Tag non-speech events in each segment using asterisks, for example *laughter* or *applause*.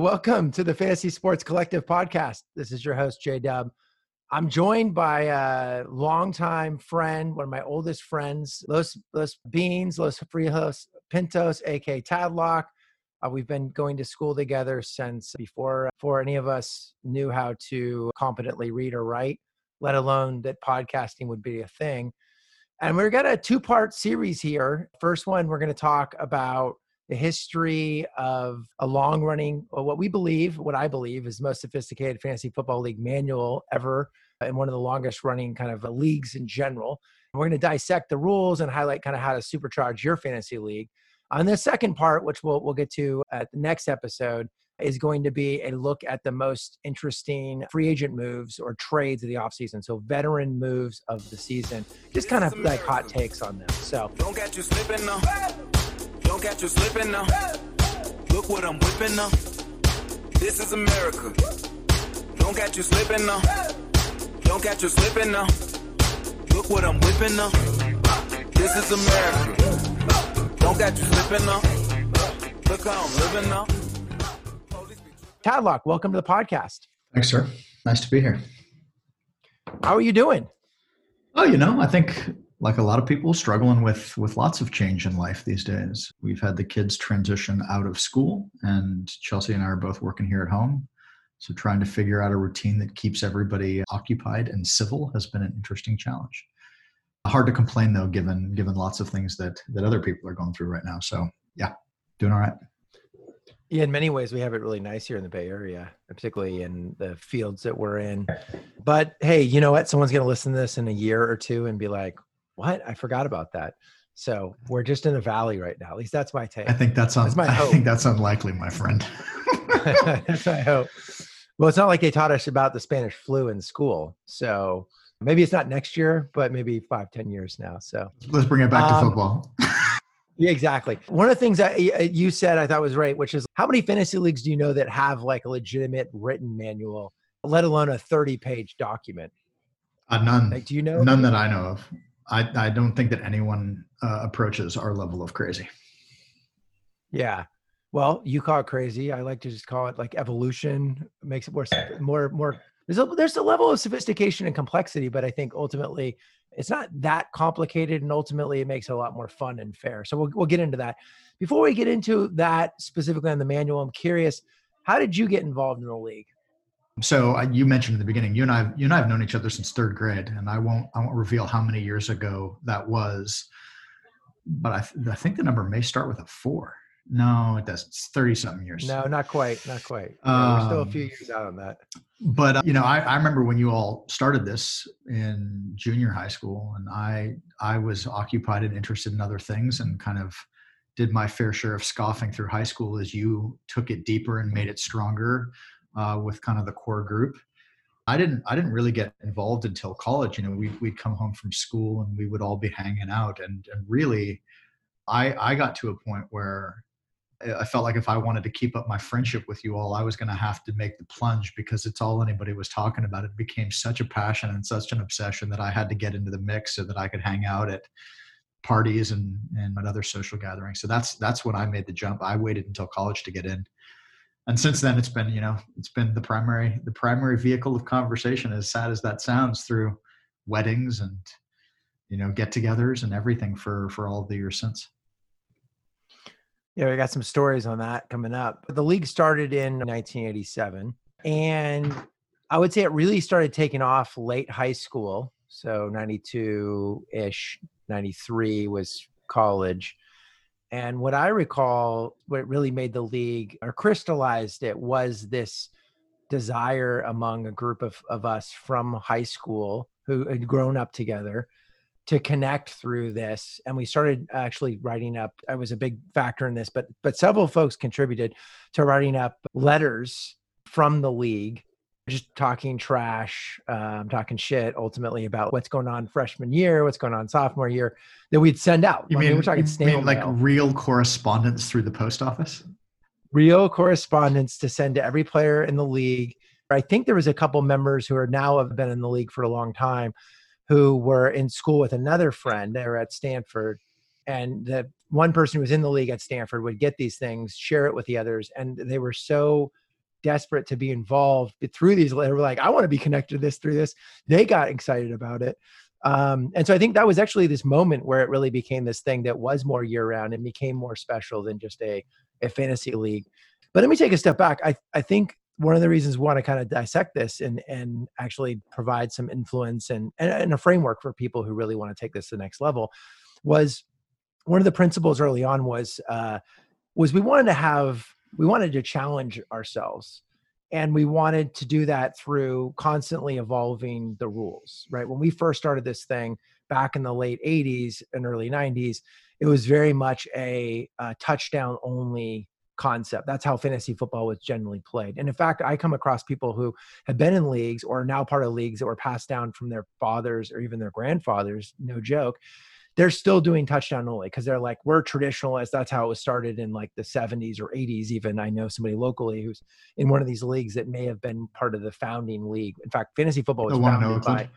Welcome to the Fantasy Sports Collective podcast. This is your host, J Dub. I'm joined by a longtime friend, one of my oldest friends, Los, Los Beans, Los Frijos Pintos, aka Tadlock. Uh, we've been going to school together since before, before any of us knew how to competently read or write, let alone that podcasting would be a thing. And we're got a two part series here. First one, we're going to talk about the history of a long running, uh, what we believe, what I believe is the most sophisticated fantasy football league manual ever uh, and one of the longest running kind of uh, leagues in general. And we're going to dissect the rules and highlight kind of how to supercharge your fantasy league. On the second part, which we'll, we'll get to at the next episode, is going to be a look at the most interesting free agent moves or trades of the offseason. So veteran moves of the season, just kind of like hot takes on them. So don't get you slipping now. Don't catch you slipping now. Look what I'm whipping now. This is America. Don't catch you slipping now. Don't catch you slipping now. Look what I'm whipping now. This is America. Don't catch you slipping now. Look how I'm living now. Tadlock, welcome to the podcast. Thanks, sir. Nice to be here. How are you doing? Oh, you know, I think like a lot of people struggling with with lots of change in life these days. We've had the kids transition out of school and chelsea and i are both working here at home. So trying to figure out a routine that keeps everybody occupied and civil has been an interesting challenge. Hard to complain though given given lots of things that that other people are going through right now. So yeah doing all right. Yeah, in many ways, we have it really nice here in the Bay Area, particularly in the fields that we're in. But hey, you know what? Someone's going to listen to this in a year or two and be like, what? I forgot about that. So we're just in the valley right now. At least that's my take. I think that's, un- that's my hope. I think that's unlikely, my friend. *laughs* that's my hope. Well, it's not like they taught us about the Spanish flu in school. So maybe it's not next year, but maybe five, ten years now. So let's bring it back um, to football. *laughs* yeah, exactly. One of the things that you said I thought was right, which is how many fantasy leagues do you know that have like a legitimate written manual, let alone a 30 page document? Uh, none. Like, do you know? None that I know of. I, I don't think that anyone uh, approaches our level of crazy. Yeah. Well, you call it crazy. I like to just call it like evolution. Makes it more, more, more. There's a, there's a level of sophistication and complexity, but I think ultimately it's not that complicated, and ultimately it makes it a lot more fun and fair. So we'll we'll get into that. Before we get into that specifically on the manual, I'm curious, how did you get involved in the league? So you mentioned in the beginning, you and I, you and I have known each other since third grade, and I won't, I won't reveal how many years ago that was, but I, th- I think the number may start with a four. No, it doesn't. It's thirty something years. No, not quite, not quite. Um, we're still a few um, years out on that. But uh, you know, I, I remember when you all started this in junior high school, and I, I was occupied and interested in other things, and kind of did my fair share of scoffing through high school as you took it deeper and made it stronger uh, with kind of the core group. I didn't I didn't really get involved until college. You know, we we'd come home from school and we would all be hanging out, and and really, I I got to a point where I felt like if I wanted to keep up my friendship with you all, I was going to have to make the plunge because it's all anybody was talking about. It became such a passion and such an obsession that I had to get into the mix so that I could hang out at parties and and at other social gatherings. So that's that's when I made the jump. I waited until college to get in and since then it's been you know it's been the primary the primary vehicle of conversation as sad as that sounds through weddings and you know get-togethers and everything for for all the years since. Yeah we got some stories on that coming up. The league started in 1987 and i would say it really started taking off late high school. So 92-ish 93 was college and what I recall, what really made the league or crystallized it was this desire among a group of, of us from high school who had grown up together to connect through this and we started actually writing up i was a big factor in this but but several folks contributed to writing up letters from the league just talking trash, um, talking shit ultimately about what's going on freshman year, what's going on sophomore year that we'd send out. You I mean, mean we're talking mean like real correspondence through the post office? Real correspondence to send to every player in the league. I think there was a couple members who are now have been in the league for a long time who were in school with another friend. They were at Stanford. And the one person who was in the league at Stanford would get these things, share it with the others. And they were so desperate to be involved through these. They were like, I want to be connected to this through this. They got excited about it. Um, and so I think that was actually this moment where it really became this thing that was more year round and became more special than just a, a fantasy league. But let me take a step back. I, I think one of the reasons we want to kind of dissect this and, and actually provide some influence and, and, and a framework for people who really want to take this to the next level was one of the principles early on was uh, was we wanted to have we wanted to challenge ourselves and we wanted to do that through constantly evolving the rules right? When we first started this thing back in the late 80s and early 90s it was very much a, a touchdown only concept. That's how fantasy football was generally played. And in fact i come across people who have been in leagues or are now part of leagues that were passed down from their fathers or even their grandfathers no joke they're still doing touchdown only because they're like we're traditionalists that's how it was started in like the 70s or 80s even i know somebody locally who's in one of these leagues that may have been part of the founding league in fact fantasy football was founded by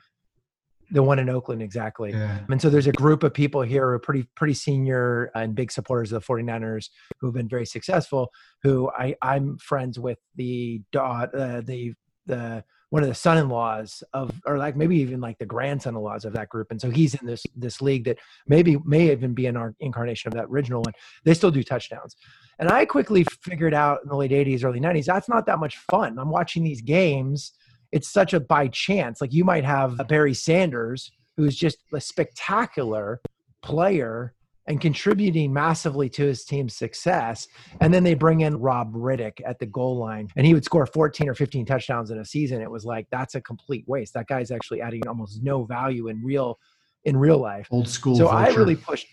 the one in Oakland, exactly. Yeah. And so there's a group of people here who are pretty pretty senior and big supporters of the 49ers who have been very successful. Who I I'm friends with the uh, the the one of the son-in-laws of or like maybe even like the grandson-in-laws of that group and so he's in this this league that maybe may even be an incarnation of that original one they still do touchdowns. And i quickly figured out in the late 80s early 90s that's not that much fun. I'm watching these games it's such a by chance like you might have a barry sanders who's just a spectacular player and contributing massively to his team's success. And then they bring in Robb Riddick at the goal line, and he would score 14 or 15 touchdowns in a season. It was like that's a complete waste. That guy's actually adding almost no value in real in real life. Old school. So vulture. I really pushed.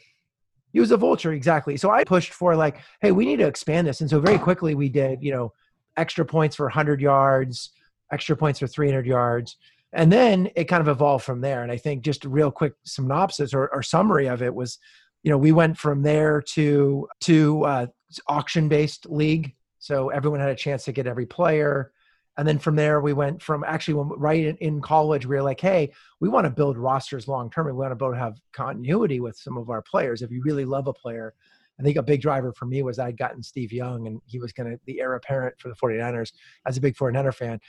He was a vulture, exactly. So I pushed for like, hey, we need to expand this. And so very quickly we did, you know, extra points for 100 yards, extra points for 300 yards. And then it kind of evolved from there. And I think just a real quick synopsis or, or summary of it was you know we went from there to to uh, auction based league. So everyone had a chance to get every player. And then from there we went from actually when, right in, college we were like hey we want to build rosters long term we want to build have continuity with some of our players if you really love a player. I think a big driver for me was i'd gotten steve young and he was going to the heir apparent for the 49ers as a big 49er fan.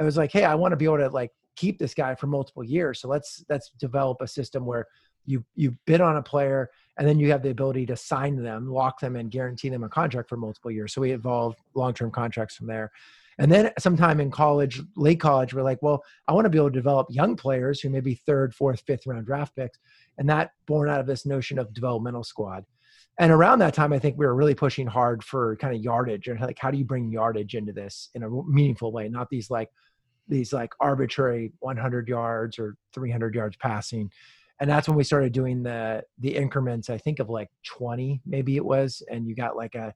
I was like hey i want to be able to like keep this guy for multiple years. So let's let's develop a system where you you bid on a player and then you have the ability to sign them lock them and guarantee them a contract for multiple years. So we evolved long-term contracts from there. And then sometime in college late college we're like well i want to be able to develop young players who may be third fourth fifth round draft picks and that born out of this notion of developmental squad. And around that time i think we were really pushing hard for kind of yardage and like how do you bring yardage into this in a meaningful way not these like these like arbitrary 100 yards or 300 yards passing and that's when we started doing the the increments i think of like 20 maybe it was and you got like a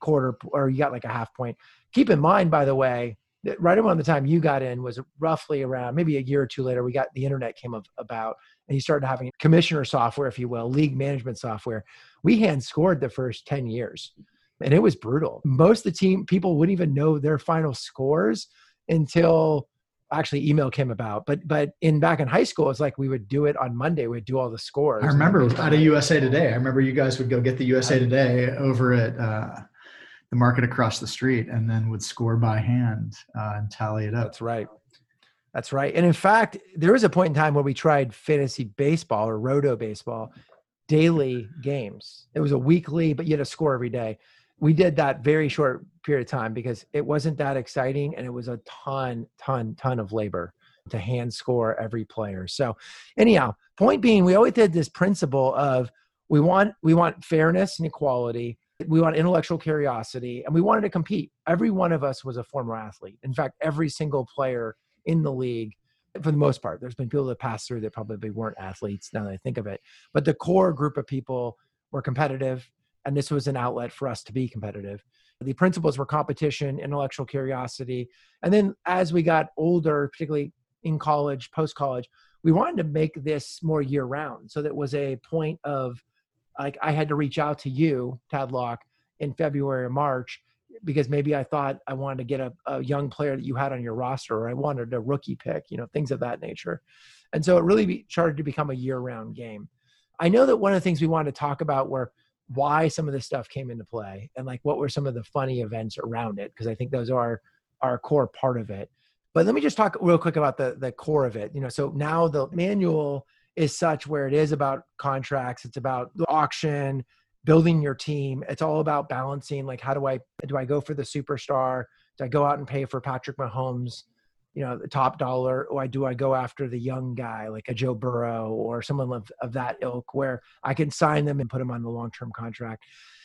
quarter or you got like a half point. Keep in mind by the way that right around the time you got in was roughly around maybe a year or two later we got the internet came about and you started having commissioner software if you will league management software. We hand scored the first 10 years and it was brutal. Most of the team people wouldn't even know their final scores until actually email came about but but in back in high school it's like we would do it on monday we'd do all the scores i remember out of usa today. I remember you guys would go get the usa today over at uh, the market across the street and then would score by hand uh, and tally it up. That's right. That's right. And in fact there was a point in time where we tried fantasy baseball or roto baseball daily games. It was a weekly but you had to score every day we did that very short period of time because it wasn't that exciting and it was a ton ton ton of labor to hand score every player. So anyhow point being we always did this principle of we want we want fairness and equality. We want intellectual curiosity and we wanted to compete. Every one of us was a former athlete. In fact every single player in the league for the most part there's been people that passed through that probably weren't athletes now that i think of it but the core group of people were competitive and this was an outlet for us to be competitive. The principles were competition, intellectual curiosity, and then as we got older, particularly in college, post college, we wanted to make this more year round. So that was a point of like I had to reach out to you, Tadlock, in February or March because maybe I thought I wanted to get a, a, young player that you had on your roster, or I wanted a rookie pick, you know, things of that nature. And so it really started to become a year round game. I know that one of the things we wanted to talk about were why some of this stuff came into play and like what were some of the funny events around it because i think those are our core part of it. But let me just talk real quick about the the core of it. You know, so now the manual is such where it is about contracts, it's about the auction, building your team. It's all about balancing like how do I do I go for the superstar? Do I go out and pay for Patrick Mahomes? You know the top dollar or do i go after the young guy like a joe burrow or someone of, of that ilk where i can sign them and put them on the long-term contract.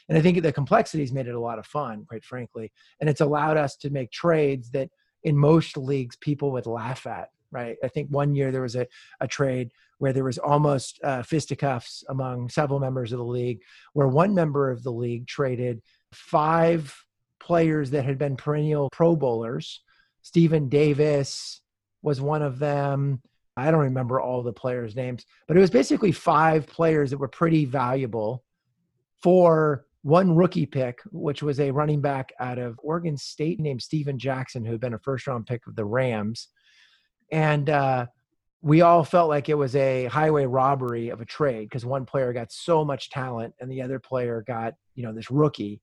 And i think the complexities made it a lot of fun quite frankly. And it's allowed us to make trades that in most leagues people would laugh at right? I think one year there was a, a trade where there was almost uh, fisticuffs among several members of the league where one member of the league traded five players that had been perennial pro bowlers Stephen Davis was one of them. I don't remember all the players' names, but it was basically five players that were pretty valuable for one rookie pick, which was a running back out of Oregon State named Steven Jackson, who had been a first round pick of the Rams. And uh, we all felt like it was a highway robbery of a trade because one player got so much talent and the other player got, you know, this rookie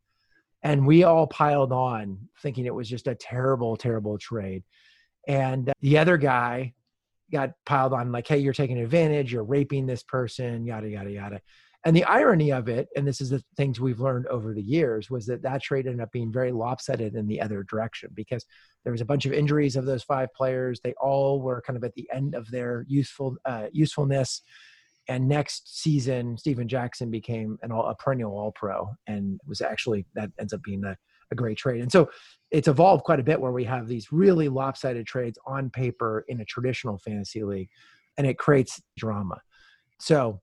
and we all piled on thinking it was just a terrible terrible trade. And the other guy got piled on like hey you're taking advantage you're raping this person yada yada yada. And the irony of it and this is the things we've learned over the years was that that trade ended up being very lopsided in the other direction because there was a bunch of injuries of those five players. They all were kind of at the end of their useful uh, usefulness and next season, Steven Jackson became an all, a perennial All Pro, and was actually that ends up being a, a great trade. And so it's evolved quite a bit where we have these really lopsided trades on paper in a traditional fantasy league, and it creates drama. So,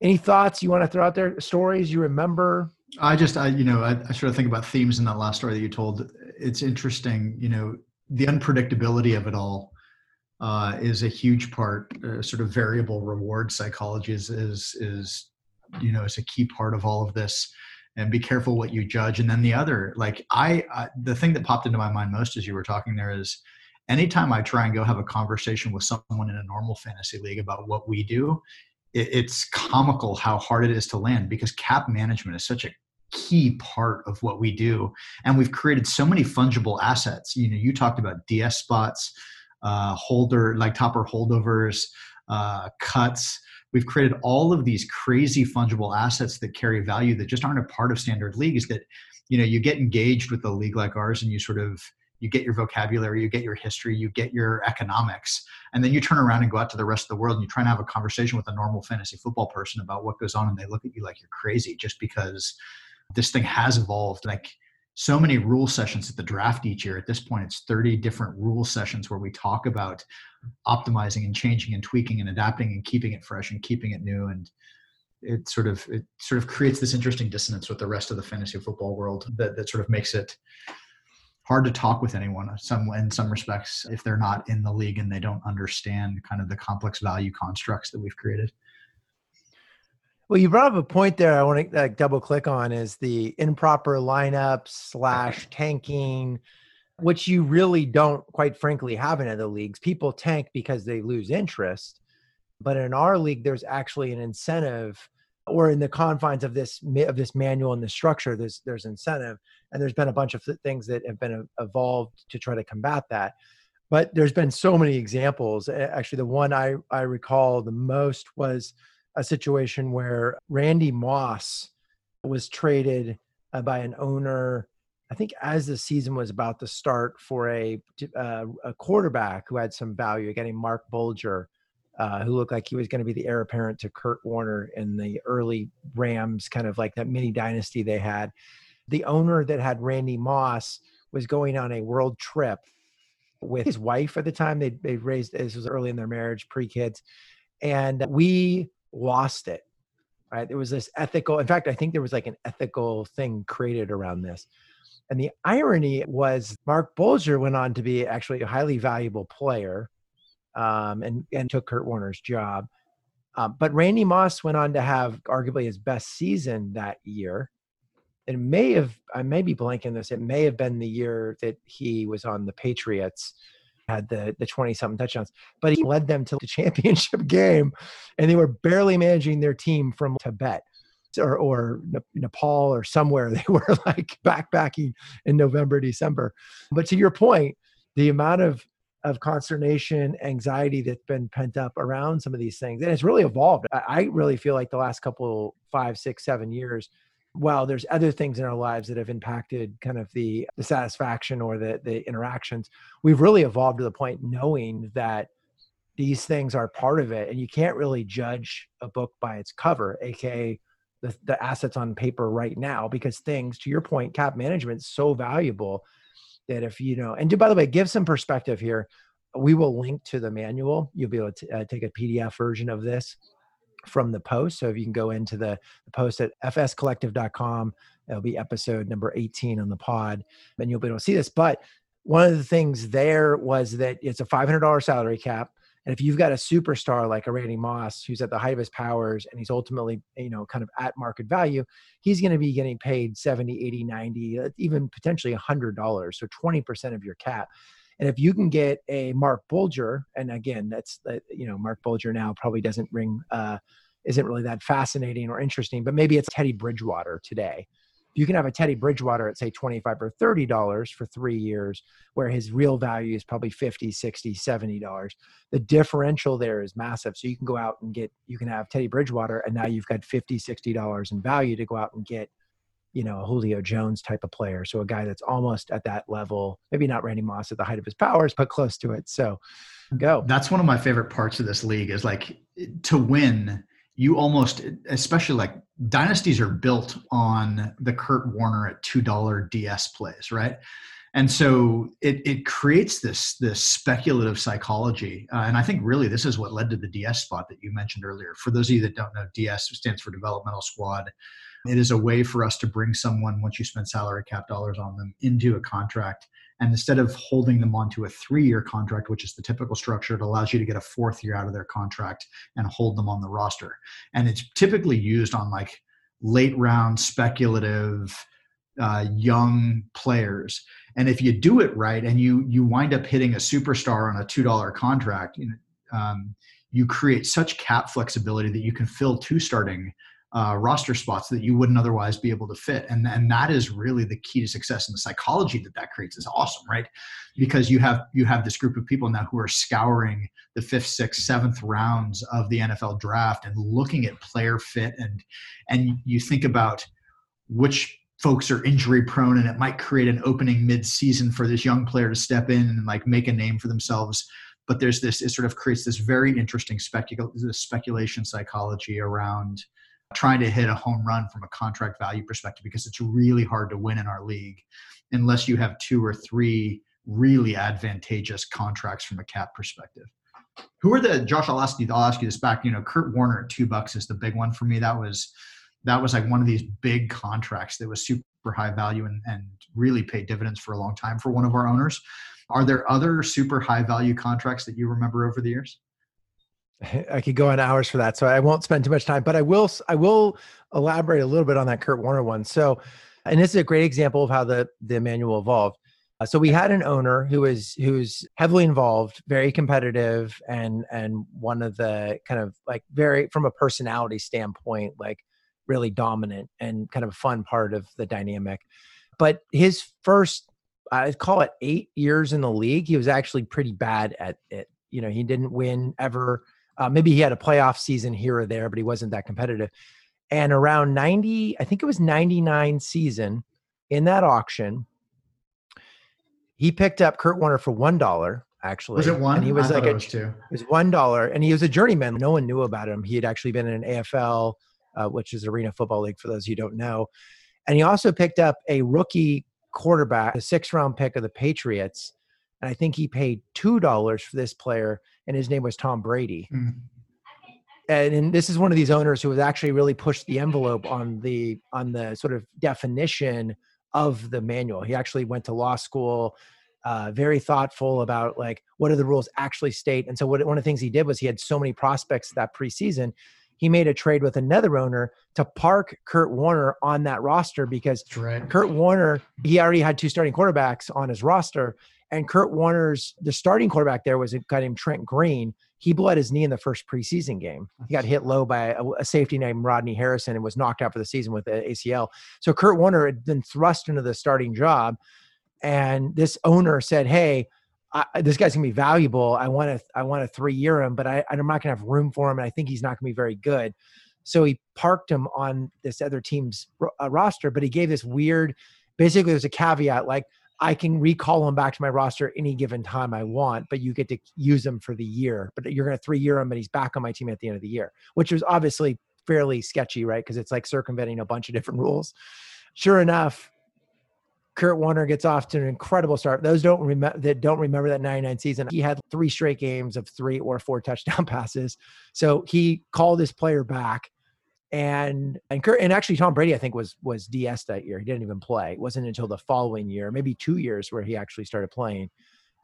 any thoughts you want to throw out there? Stories you remember? I just, I you know, I, I sort of think about themes in that last story that you told. It's interesting, you know, the unpredictability of it all uh, is a huge part. Uh, sort of variable reward psychology is, is is you know is a key part of all of this. And be careful what you judge. And then the other, like I, the thing that popped into my mind most as you were talking there is, anytime I try and go have a conversation with someone in a normal fantasy league about what we do, it, it's comical how hard it is to land because cap management is such a key part of what we do and we've created so many fungible assets you know you talked about ds spots uh, holder like topper holdovers, uh, cuts. We've created all of these crazy fungible assets that carry value that just aren't a part of standard leagues. That you know you get engaged with a league like ours, and you sort of you get your vocabulary, you get your history, you get your economics, and then you turn around and go out to the rest of the world and you try and have a conversation with a normal fantasy football person about what goes on, and they look at you like you're crazy just because this thing has evolved. Like so many rule sessions at the draft each year. At this point, it's 30 different rule sessions where we talk about optimizing and changing and tweaking and adapting and keeping it fresh and keeping it new. And it sort of it sort of creates this interesting dissonance with the rest of the fantasy football world that, that sort of makes it hard to talk with anyone some in some respects if they're not in the league and they don't understand kind of the complex value constructs that we've created. Well, you brought up a point there I want to uh, like, double click on is the improper lineups slash *laughs* tanking, which you really don't, quite frankly, have in other leagues. People tank because they lose interest. But in our league, there's actually an incentive or in the confines of this of this manual and the structure there's there's incentive and there's been a bunch of things that have been uh, evolved to try to combat that but there's been so many examples actually the one i i recall the most was a situation where Randy Moss was traded uh, by an owner. I think as the season was about to start for a uh, a quarterback who had some value, getting Marc Bulger, uh, who looked like he was going to be the heir apparent to Kurt Warner in the early Rams, kind of like that mini dynasty they had. The owner that had Randy Moss was going on a world trip with his wife at the time. They they raised this was early in their marriage, pre kids, and we lost it right? There was this ethical in fact i think there was like an ethical thing created around this. And the irony was marc bulger went on to be actually a highly valuable player um, and, and took kurt warner's job. Um, but randy moss went on to have arguably his best season that year. It may have i may be blanking this it may have been the year that he was on the patriots had the the 20 something touchdowns, but he led them to the *laughs* championship game and they were barely managing their team from Tibet or, or Nepal or somewhere. *laughs* They were like backpacking in November, December. But to your point, the amount of of consternation, anxiety that's been pent up around some of these things, and it's really evolved. I, I really feel like the last couple five, six, seven years, while there's other things in our lives that have impacted kind of the the satisfaction or the the interactions, we've really evolved to the point knowing that these things are part of it, and you can't really judge a book by its cover, aka the, the assets on paper right now because things to your point cap management is so valuable that if you know and do by the way give some perspective here. We will link to the manual. You'll be able to uh, take a pdf version of this from the post so if you can go into the, the post at fscollective.com it'll be episode number 18 on the pod and you'll be able to see this but one of the things there was that it's a $500 salary cap and if you've got a superstar like a Randy Moss, who's at the height of his powers and he's ultimately, you know, kind of at market value, he's going to be getting paid 70, 80, 90, uh, even potentially $100. So 20% of your cap. And if you can get a Marc Bulger, and again, that's, uh, you know, Marc Bulger now probably doesn't ring, uh, isn't really that fascinating or interesting, but maybe it's Teddy Bridgewater today you can have a Teddy Bridgewater at say 25 or 30 dollars for 3 years where his real value is probably 50, 60, 70 dollars. The differential there is massive. So you can go out and get you can have Teddy Bridgewater and now you've got 50, 60 dollars in value to go out and get you know, a Julio Jones type of player. So a guy that's almost at that level, maybe not Randy Moss at the height of his powers, but close to it. So go. That's one of my favorite parts of this league is like to win you almost especially like dynasties are built on the Kurt Warner at two dollar DS plays, right? And so it it creates this this speculative psychology, uh, and I think really this is what led to the DS spot that you mentioned earlier. For those of you that don't know, DS stands for Developmental Squad. It is a way for us to bring someone once you spend salary cap dollars on them into a contract and instead of holding them onto a three year contract, which is the typical structure, it allows you to get a fourth year out of their contract and hold them on the roster. And it's typically used on like late round speculative uh, young players. And if you do it right and you you wind up hitting a superstar on a two dollar contract, you know, um, you create such cap flexibility that you can fill two starting uh, roster spots that you wouldn't otherwise be able to fit. And, and that is really the key to success. And the psychology that that creates is awesome, right? Because you have you have this group of people now who are scouring the fifth, sixth, seventh rounds of the NFL draft and looking at player fit and and you think about which folks are injury prone and it might create an opening mid-season for this young player to step in and like make a name for themselves but there's this it sort of creates this very interesting specul- speculation psychology around trying to hit a home run from a contract value perspective because it's really hard to win in our league unless you have two or three really advantageous contracts from a cap perspective. Who are the Josh? I'll ask you. I'll ask you this back. You know, Kurt Warner at two bucks is the big one for me. That was that was like one of these big contracts that was super high value and, and really paid dividends for a long time for one of our owners. Are there other super high value contracts that you remember over the years? *laughs* I could go on hours for that, so I won't spend too much time. But I will, I will elaborate a little bit on that Kurt Warner one. So, and this is a great example of how the the manual evolved. Uh, so we had an owner who was who's heavily involved, very competitive, and and one of the kind of like very from a personality standpoint, like really dominant and kind of a fun part of the dynamic. But his first, I'd call it eight years in the league, he was actually pretty bad at it. You know, he didn't win ever uh, maybe he had a playoff season here or there, but he wasn't that competitive. And around 90, I think it was 99 season in that auction, he picked up Kurt Warner for one dollar. Actually, was it one? And he was I like, a, it was two. It was one dollar, and he was a journeyman. No one knew about him. He had actually been in an AFL, uh, which is Arena Football League for those who don't know. And he also picked up a rookie quarterback, a six round pick of the Patriots. And I think he paid two dollars for this player and his name was Tom Brady. Mm. And, and this is one of these owners who has actually really pushed the envelope on the on the sort of definition of the manual. He actually went to law school, uh, very thoughtful about like what do the rules actually state. And so what, one of the things he did was he had so many prospects that preseason. He made a trade with another owner to park Kurt Warner on that roster because right. Kurt Warner he already had two starting quarterbacks on his roster, and Kurt Warner's the starting quarterback there was a guy named Trent Green. He blew out his knee in the first preseason game. He got hit low by a, a safety named Rodney Harrison and was knocked out for the season with the ACL. So Kurt Warner had been thrust into the starting job, and this owner said, "Hey." I, this guy's gonna be valuable. I want to I want to three year him, but I, I'm not gonna have room for him, and I think he's not gonna be very good. So he parked him on this other team's uh, roster, but he gave this weird. Basically, there's a caveat like I can recall him back to my roster any given time I want, but you get to use him for the year. But you're going to three year him, and he's back on my team at the end of the year, which was obviously fairly sketchy, right? Because it's like circumventing a bunch of different rules. Sure enough, Kurt Warner gets off to an incredible start. Those don't remember that don't remember that 99 season. He had three straight games of three or four touchdown *laughs* passes. So he called his player back. And and Kurt and actually Tom Brady, I think, was was DS that year. He didn't even play. It wasn't until the following year, maybe two years, where he actually started playing.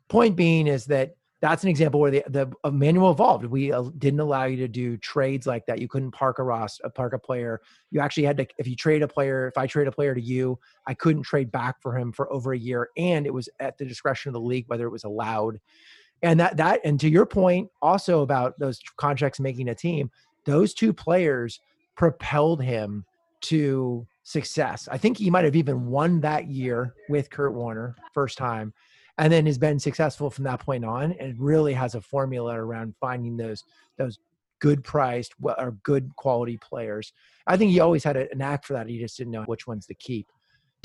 Point being is that that's an example where the, the uh, manual evolved. We didn't allow you to do trades like that. You couldn't park a Ross, uh, park a player. You actually had to, if you trade a player, if I trade a player to you, I couldn't trade back for him for over a year. And it was at the discretion of the league whether it was allowed. And that, that, and to your point also about those contracts making a team, those two players propelled him to success. I think he might have even won that year with Kurt Warner, first time and then has been successful from that point on and really has a formula around finding those those good priced or good quality players. I think he always had a knack for that. He just didn't know which ones to keep.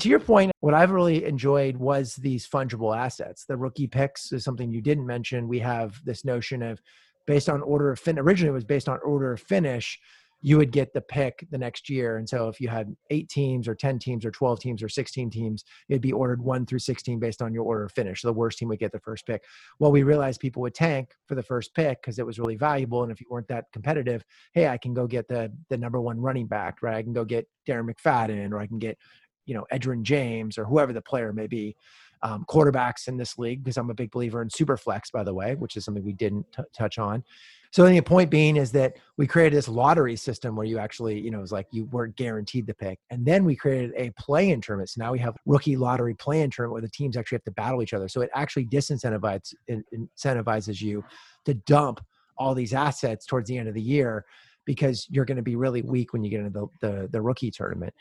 To your point what i've really enjoyed was these fungible assets. The rookie picks is something you didn't mention. We have this notion of based on order of fin originally it was based on order of finish you would get the pick the next year. And so if you had eight teams or 10 teams or 12 teams or 16 teams, it'd be ordered one through 16 based on your order of finish. So the worst team would get the first pick. Well, we realized people would tank for the first pick because it was really valuable. And if you weren't that competitive, hey, I can go get the the number one running back, right? I can go get Darren McFadden or I can get, you know, Edgerrin James or whoever the player may be. Um, quarterbacks in this league because I'm a big believer in super flex, by the way, which is something we didn't t- touch on. So the point being is that we created this lottery system where you actually, you know, it was like you weren't guaranteed the pick. And then we created a play-in tournament. So now we have rookie lottery play-in tournament where the teams actually have to battle each other. So it actually disincentivizes incentivizes you to dump all these assets towards the end of the year because you're going to be really weak when you get into the, the, the rookie tournament.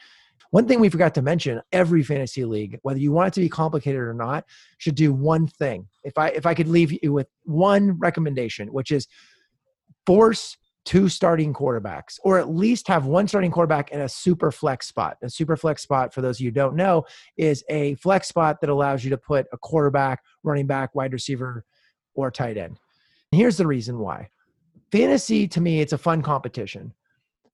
One thing we forgot to mention, every fantasy league, whether you want it to be complicated or not, should do one thing. If I if I could leave you with one recommendation, which is force two starting quarterbacks, or at least have one starting quarterback in a super flex spot. A super flex spot, for those of you who don't know, is a flex spot that allows you to put a quarterback, running back, wide receiver, or tight end. And here's the reason why. Fantasy, to me, it's a fun competition.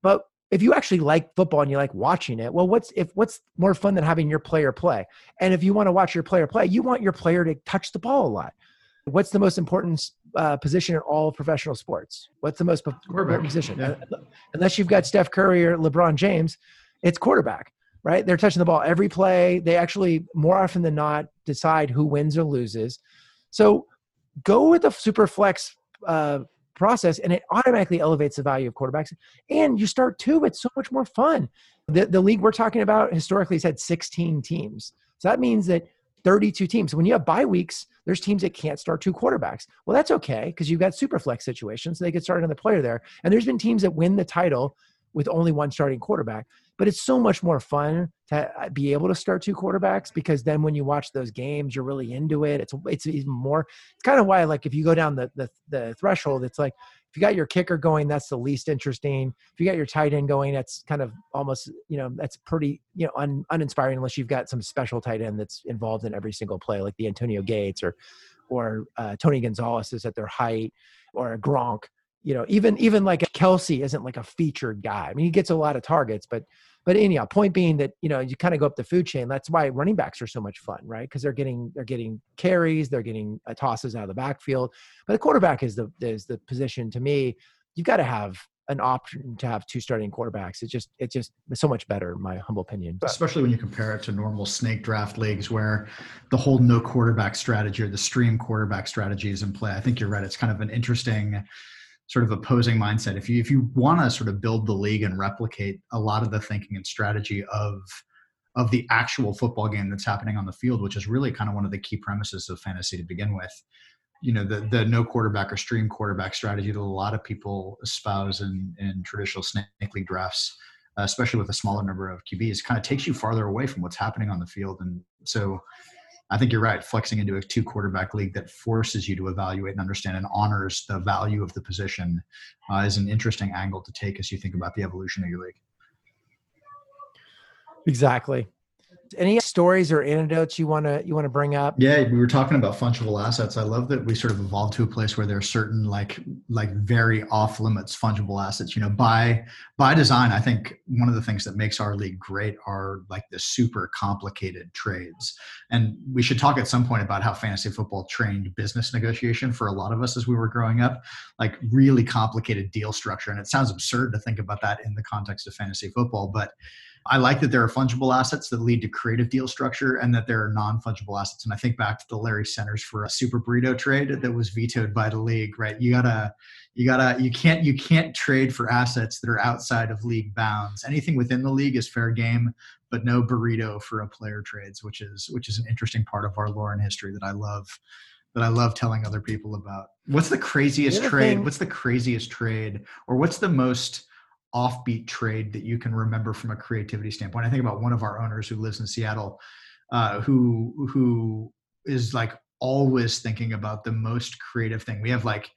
But if you actually like football and you like watching it, well, what's if what's more fun than having your player play? And if you want to watch your player play, you want your player to touch the ball a lot. What's the most important uh, position in all professional sports? What's the most important position? Yeah. Unless you've got Steph Curry or LeBron James, it's quarterback, right? They're touching the ball every play. They actually, more often than not, decide who wins or loses. So go with the super flex uh, process, and it automatically elevates the value of quarterbacks. And you start two, it's so much more fun. The, the league we're talking about historically has had 16 teams. So that means that 32 teams. When you have bye weeks, there's teams that can't start two quarterbacks. Well, that's okay because you've got super flex situations. So they started on the player there. And there's been teams that win the title with only one starting quarterback. But it's so much more fun to uh, be able to start two quarterbacks because then when you watch those games, you're really into it. It's it's even more. It's kind of why like if you go down the the, the threshold, it's like if you got your kicker going, that's the least interesting. If you got your tight end going, that's kind of almost, you know, that's pretty, you know, un, uninspiring unless you've got some special tight end that's involved in every single play, like the Antonio Gates or, or uh, Tony Gonzalez is at their height, or a Gronk. You know, even even like a Kelce isn't like a featured guy. I mean, he gets a lot of targets, but but anyhow, point being that you know you kind of go up the food chain. That's why running backs are so much fun, right? Because they're getting they're getting carries, they're getting uh, tosses out of the backfield. But the quarterback is the is the position to me. You've got to have an option to have two starting quarterbacks. It's just it's just so much better, in my humble opinion. Especially when you compare it to normal snake draft leagues where the whole no quarterback strategy or the stream quarterback strategy is in play. I think you're right. It's kind of an interesting sort of opposing mindset. If you if you want to sort of build the league and replicate a lot of the thinking and strategy of of the actual football game that's happening on the field, which is really kind of one of the key premises of fantasy to begin with. You know, the the no quarterback or stream quarterback strategy that a lot of people espouse in in traditional snake league drafts, especially with a smaller number of QBs, kind of takes you farther away from what's happening on the field. And so I think you're right. Flexing into a two quarterback league that forces you to evaluate and understand and honors the value of the position uh, is an interesting angle to take as you think about the evolution of your league. Exactly. Any stories or anecdotes you want to you want to bring up? Yeah, we were talking about fungible assets. I love that we sort of evolved to a place where there are certain like like very off limits fungible assets. You know, by by design, I think one of the things that makes our league great are like the super complicated trades. And we should talk at some point about how fantasy football trained business negotiation for a lot of us as we were growing up, like really complicated deal structure. And it sounds absurd to think about that in the context of fantasy football, but I like that there are fungible assets that lead to creative deal structure and that there are non fungible assets. And I think back to the Larry Centers for a super burrito trade that was vetoed by the league, right? You gotta, you gotta, you can't, you can't trade for assets that are outside of league bounds. Anything within the league is fair game, but no burrito for a player trades, which is, which is an interesting part of our lore and history that I love that I love telling other people about. What's the craziest the trade? Thing. What's the craziest trade or what's the most offbeat trade that you can remember from a creativity standpoint. I think about one of our owners who lives in Seattle, uh, who who is like always thinking about the most creative thing. We have like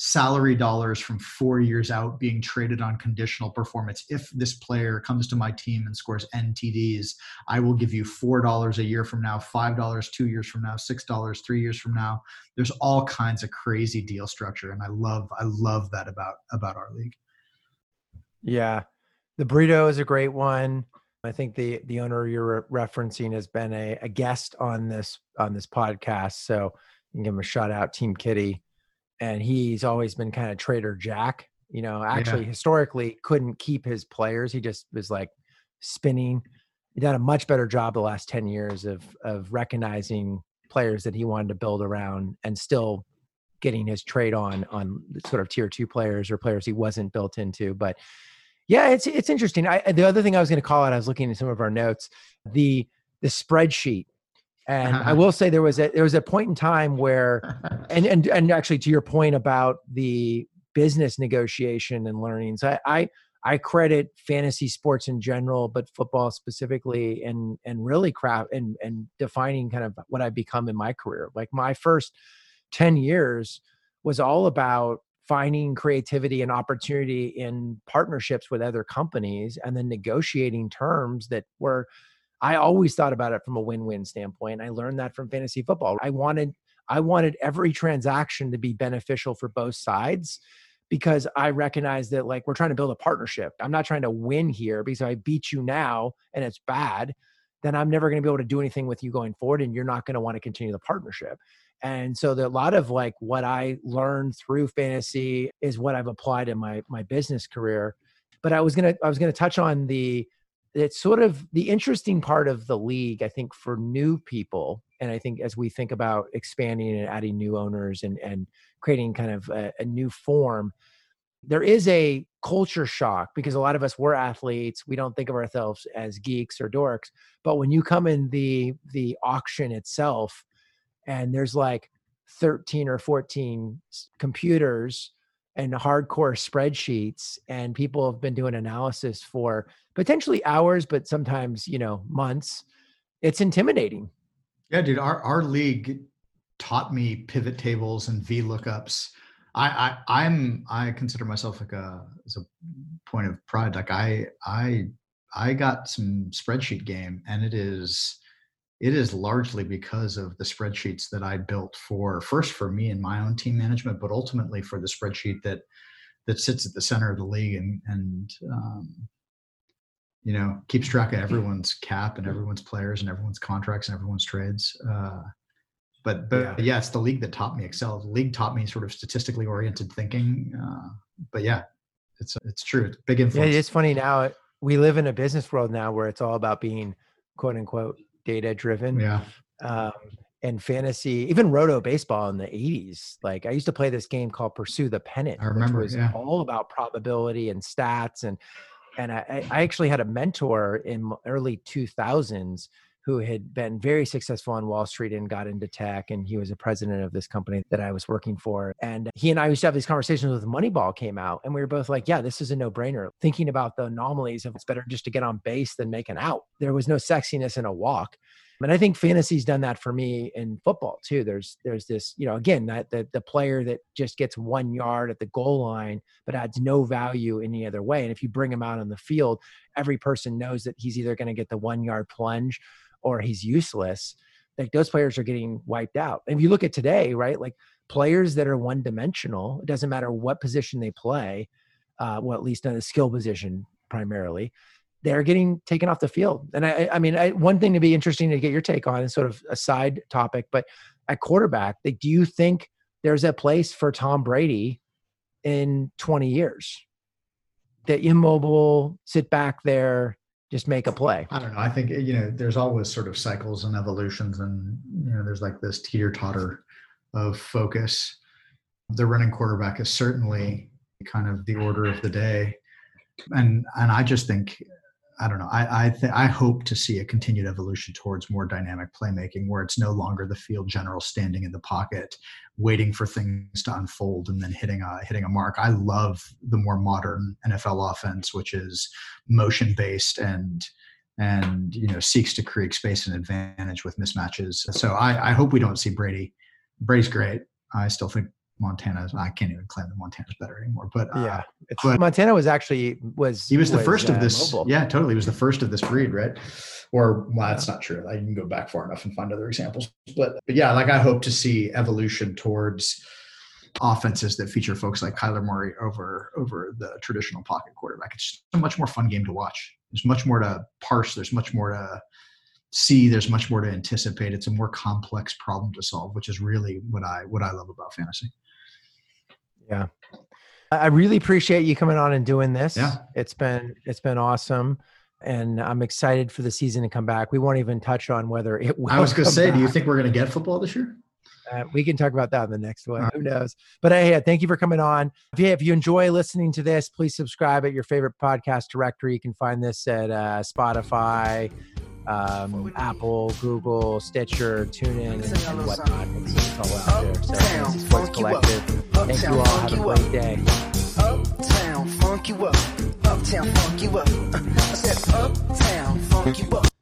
salary dollars from four years out being traded on conditional performance. If this player comes to my team and scores NTDs, I will give you four dollars a year from now, five dollars two years from now, six dollars three years from now. There's all kinds of crazy deal structure, and I love I love that about about our league. Yeah. The burrito is a great one. I think the the owner you're referencing has been a, a guest on this on this podcast. So you can give him a shout out, Team Kitty. And he's always been kind of Trader Jack. You know, actually yeah. historically couldn't keep his players. He just was like spinning. He done a much better job the last 10 years of of recognizing players that he wanted to build around and still getting his trade on on sort of tier two players or players he wasn't built into. But yeah, it's it's interesting. I, the other thing I was going to call out, I was looking at some of our notes, the the spreadsheet, and I uh-huh. will say there was a there was a point in time where, *laughs* and and and actually to your point about the business negotiation and learnings, I I, I credit fantasy sports in general, but football specifically, and and really craft and and defining kind of what I've become in my career. Like my first ten years was all about finding creativity and opportunity in partnerships with other companies and then negotiating terms that were I always thought about it from a win-win standpoint. I learned that from fantasy football. I wanted I wanted every transaction to be beneficial for both sides because I recognize that like we're trying to build a partnership. I'm not trying to win here because I beat you now and it's bad, then I'm never going to be able to do anything with you going forward and you're not going to want to continue the partnership. And so the, a lot of like what I learned through fantasy is what I've applied in my my business career. But I was gonna I was gonna touch on the it's sort of the interesting part of the league, I think, for new people. And I think as we think about expanding and adding new owners and, and creating kind of a, a new form, there is a culture shock because a lot of us were athletes. We don't think of ourselves as geeks or dorks. But when you come in the the auction itself, and there's like 13 or 14 computers and hardcore spreadsheets and people have been doing analysis for potentially hours but sometimes you know months it's intimidating. Yeah dude our, our league taught me pivot tables and vlookups I, I i'm i consider myself like a as a point of pride like i i i got some spreadsheet game and it is it is largely because of the spreadsheets that I built for first for me and my own team management, but ultimately for the spreadsheet that that sits at the center of the league and and um, you know keeps track of everyone's cap and everyone's players and everyone's contracts and everyone's trades. Uh, but but yeah. yeah. it's the league that taught me Excel. The league taught me sort of statistically oriented thinking. Uh, but yeah, it's it's true. It's big influence. Yeah, it's funny now. We live in a business world now where it's all about being quote unquote data driven. Yeah. Um, and fantasy, even roto baseball in the 80s. Like I used to play this game called Pursue the Pennant, I remember, which was yeah. all about probability and stats. And and I, I actually had a mentor in early 2000s who had been very successful on Wall Street and got into tech. And he was a president of this company that I was working for. And he and I used to have these conversations with Moneyball came out. And we were both like, yeah, this is a no brainer. Thinking about the anomalies of it's better just to get on base than make an out. There was no sexiness in a walk. And I think fantasy's done that for me in football too. There's there's this, you know, again, that the the player that just gets one yard at the goal line but adds no value any other way. And if you bring him out on the field, every person knows that he's either going to get the one yard plunge or he's useless. Like those players are getting wiped out. And if you look at today, right, like players that are one dimensional, it doesn't matter what position they play, uh, well, at least in a skill position primarily, they're getting taken off the field. And I, I mean, I, one thing to be interesting to get your take on is sort of a side topic, but at quarterback, like, do you think there's a place for Tom Brady in 20 years? The immobile, sit back there, just make a play. I don't know. I think you know, there's always sort of cycles and evolutions, and you know, there's like this teeter totter of focus. The running quarterback is certainly kind of the order of the day, and and I just think I don't know. I I, th- I hope to see a continued evolution towards more dynamic playmaking, where it's no longer the field general standing in the pocket, waiting for things to unfold and then hitting a hitting a mark. I love the more modern NFL offense, which is motion based and and you know seeks to create space and advantage with mismatches. So I, I hope we don't see Brady. Brady's great. I still think Montana. I can't even claim that Montana's better anymore. But uh, yeah, but Montana was actually was he was the was, first uh, of this. mobile. Yeah, totally. He was the first of this breed, right? Or well, that's not true. I can go back far enough and find other examples. But but yeah, like I hope to see evolution towards offenses that feature folks like Kyler Murray over over the traditional pocket quarterback. It's just a much more fun game to watch. There's much more to parse. There's much more to see. There's much more to anticipate. It's a more complex problem to solve, which is really what I what I love about fantasy. Yeah. I really appreciate you coming on and doing this. Yeah. It's been it's been awesome. And I'm excited for the season to come back. We won't even touch on whether it will. I was going to say, do you think we're going to get football this year? Uh, we can talk about that in the next one. Right. Who knows? But hey, yeah, thank you for coming on. If you, if you enjoy listening to this, please subscribe at your favorite podcast directory. You can find this at uh, Spotify, um, Apple, Google, Stitcher, TuneIn, and, and whatnot. It's all out there. So Sports Collective. Thank you all. Have a great day. Uptown, funk you up. Uptown, funk you up. *laughs* I said, Uptown, funk you up.